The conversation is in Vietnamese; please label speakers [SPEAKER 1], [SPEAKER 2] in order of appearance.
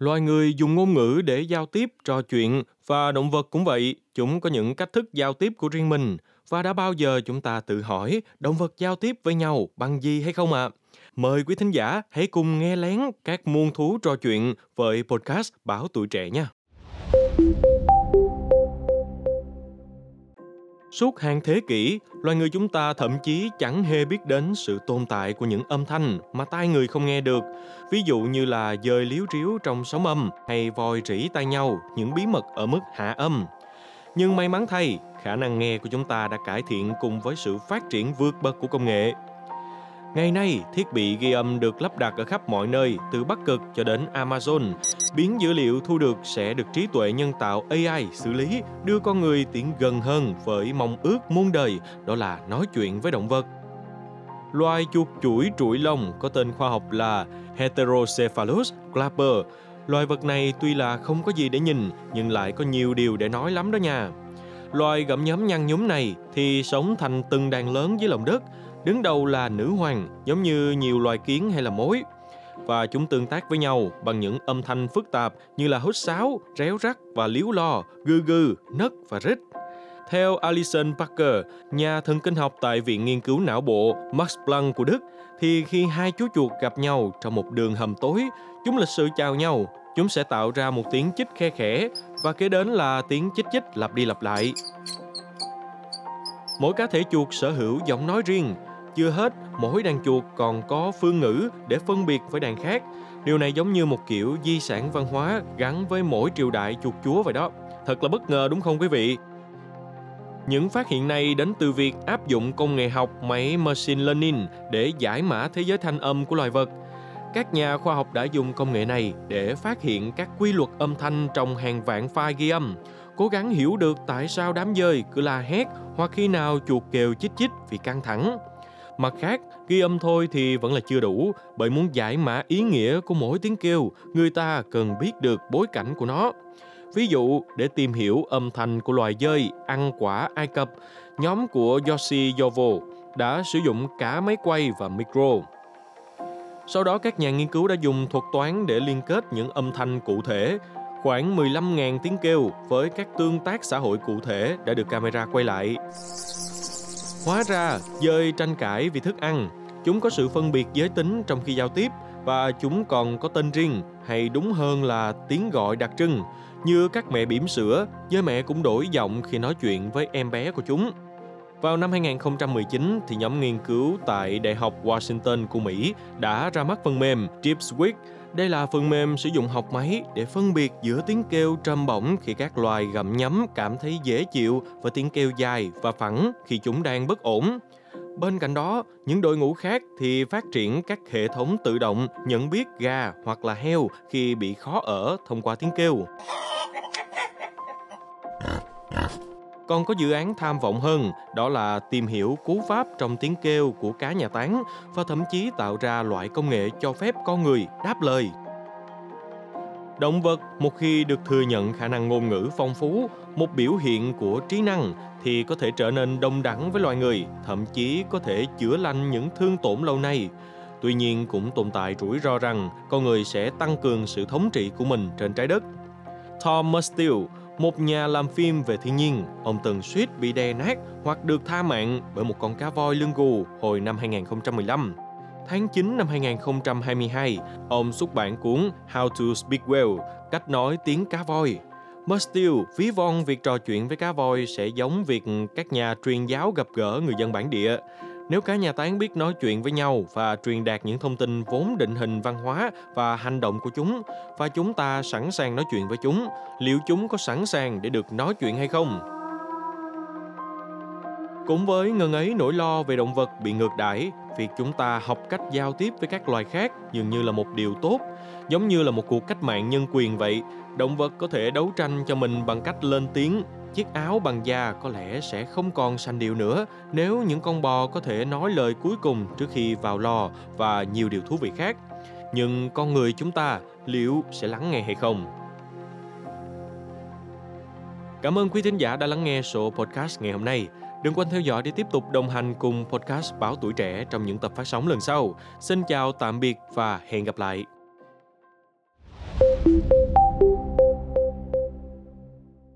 [SPEAKER 1] Loài người dùng ngôn ngữ để giao tiếp, trò chuyện và động vật cũng vậy, chúng có những cách thức giao tiếp của riêng mình. Và đã bao giờ chúng ta tự hỏi động vật giao tiếp với nhau bằng gì hay không ạ? À? Mời quý thính giả hãy cùng nghe lén các muôn thú trò chuyện với podcast Báo Tuổi Trẻ nha. Suốt hàng thế kỷ, loài người chúng ta thậm chí chẳng hề biết đến sự tồn tại của những âm thanh mà tai người không nghe được. Ví dụ như là dời liếu riếu trong sóng âm hay vòi rỉ tai nhau, những bí mật ở mức hạ âm. Nhưng may mắn thay, khả năng nghe của chúng ta đã cải thiện cùng với sự phát triển vượt bậc của công nghệ. Ngày nay, thiết bị ghi âm được lắp đặt ở khắp mọi nơi, từ Bắc Cực cho đến Amazon. Biến dữ liệu thu được sẽ được trí tuệ nhân tạo AI xử lý, đưa con người tiến gần hơn với mong ước muôn đời, đó là nói chuyện với động vật. Loài chuột chuỗi trụi lông có tên khoa học là Heterocephalus clapper. Loài vật này tuy là không có gì để nhìn, nhưng lại có nhiều điều để nói lắm đó nha. Loài gặm nhấm nhăn nhúm này thì sống thành từng đàn lớn dưới lòng đất, Đứng đầu là nữ hoàng, giống như nhiều loài kiến hay là mối. Và chúng tương tác với nhau bằng những âm thanh phức tạp như là hút sáo, réo rắt và líu lo, gư gư, nấc và rít. Theo Alison Parker, nhà thần kinh học tại Viện Nghiên cứu Não bộ Max Planck của Đức, thì khi hai chú chuột gặp nhau trong một đường hầm tối, chúng lịch sự chào nhau, chúng sẽ tạo ra một tiếng chích khe khẽ và kế đến là tiếng chích chích lặp đi lặp lại. Mỗi cá thể chuột sở hữu giọng nói riêng, chưa hết, mỗi đàn chuột còn có phương ngữ để phân biệt với đàn khác. Điều này giống như một kiểu di sản văn hóa gắn với mỗi triều đại chuột chúa vậy đó. Thật là bất ngờ đúng không quý vị? Những phát hiện này đến từ việc áp dụng công nghệ học máy machine learning để giải mã thế giới thanh âm của loài vật. Các nhà khoa học đã dùng công nghệ này để phát hiện các quy luật âm thanh trong hàng vạn file ghi âm, cố gắng hiểu được tại sao đám dơi cứ la hét hoặc khi nào chuột kêu chích chích vì căng thẳng. Mặt khác, ghi âm thôi thì vẫn là chưa đủ, bởi muốn giải mã ý nghĩa của mỗi tiếng kêu, người ta cần biết được bối cảnh của nó. Ví dụ, để tìm hiểu âm thanh của loài dơi ăn quả Ai Cập, nhóm của Yoshi Yovo đã sử dụng cả máy quay và micro. Sau đó các nhà nghiên cứu đã dùng thuật toán để liên kết những âm thanh cụ thể, khoảng 15.000 tiếng kêu với các tương tác xã hội cụ thể đã được camera quay lại. Hóa ra, dơi tranh cãi vì thức ăn, chúng có sự phân biệt giới tính trong khi giao tiếp và chúng còn có tên riêng hay đúng hơn là tiếng gọi đặc trưng. Như các mẹ bỉm sữa, dơi mẹ cũng đổi giọng khi nói chuyện với em bé của chúng. Vào năm 2019, thì nhóm nghiên cứu tại Đại học Washington của Mỹ đã ra mắt phần mềm Dipswick đây là phần mềm sử dụng học máy để phân biệt giữa tiếng kêu trầm bổng khi các loài gặm nhấm cảm thấy dễ chịu và tiếng kêu dài và phẳng khi chúng đang bất ổn. Bên cạnh đó, những đội ngũ khác thì phát triển các hệ thống tự động nhận biết gà hoặc là heo khi bị khó ở thông qua tiếng kêu. Còn có dự án tham vọng hơn, đó là tìm hiểu cú pháp trong tiếng kêu của cá nhà tán và thậm chí tạo ra loại công nghệ cho phép con người đáp lời. Động vật một khi được thừa nhận khả năng ngôn ngữ phong phú, một biểu hiện của trí năng thì có thể trở nên đồng đẳng với loài người, thậm chí có thể chữa lành những thương tổn lâu nay. Tuy nhiên cũng tồn tại rủi ro rằng con người sẽ tăng cường sự thống trị của mình trên trái đất. Thomas Steele, một nhà làm phim về thiên nhiên, ông từng suýt bị đè nát hoặc được tha mạng bởi một con cá voi lưng gù hồi năm 2015. Tháng 9 năm 2022, ông xuất bản cuốn How to Speak Well, cách nói tiếng cá voi. Mustill ví von việc trò chuyện với cá voi sẽ giống việc các nhà truyền giáo gặp gỡ người dân bản địa. Nếu cả nhà tán biết nói chuyện với nhau và truyền đạt những thông tin vốn định hình văn hóa và hành động của chúng và chúng ta sẵn sàng nói chuyện với chúng, liệu chúng có sẵn sàng để được nói chuyện hay không? Cũng với ngần ấy nỗi lo về động vật bị ngược đãi, việc chúng ta học cách giao tiếp với các loài khác dường như là một điều tốt, giống như là một cuộc cách mạng nhân quyền vậy. Động vật có thể đấu tranh cho mình bằng cách lên tiếng, chiếc áo bằng da có lẽ sẽ không còn sành điệu nữa nếu những con bò có thể nói lời cuối cùng trước khi vào lò và nhiều điều thú vị khác. Nhưng con người chúng ta liệu sẽ lắng nghe hay không? Cảm ơn quý thính giả đã lắng nghe số podcast ngày hôm nay. Đừng quên theo dõi để tiếp tục đồng hành cùng podcast Báo Tuổi Trẻ trong những tập phát sóng lần sau. Xin chào, tạm biệt và hẹn gặp lại.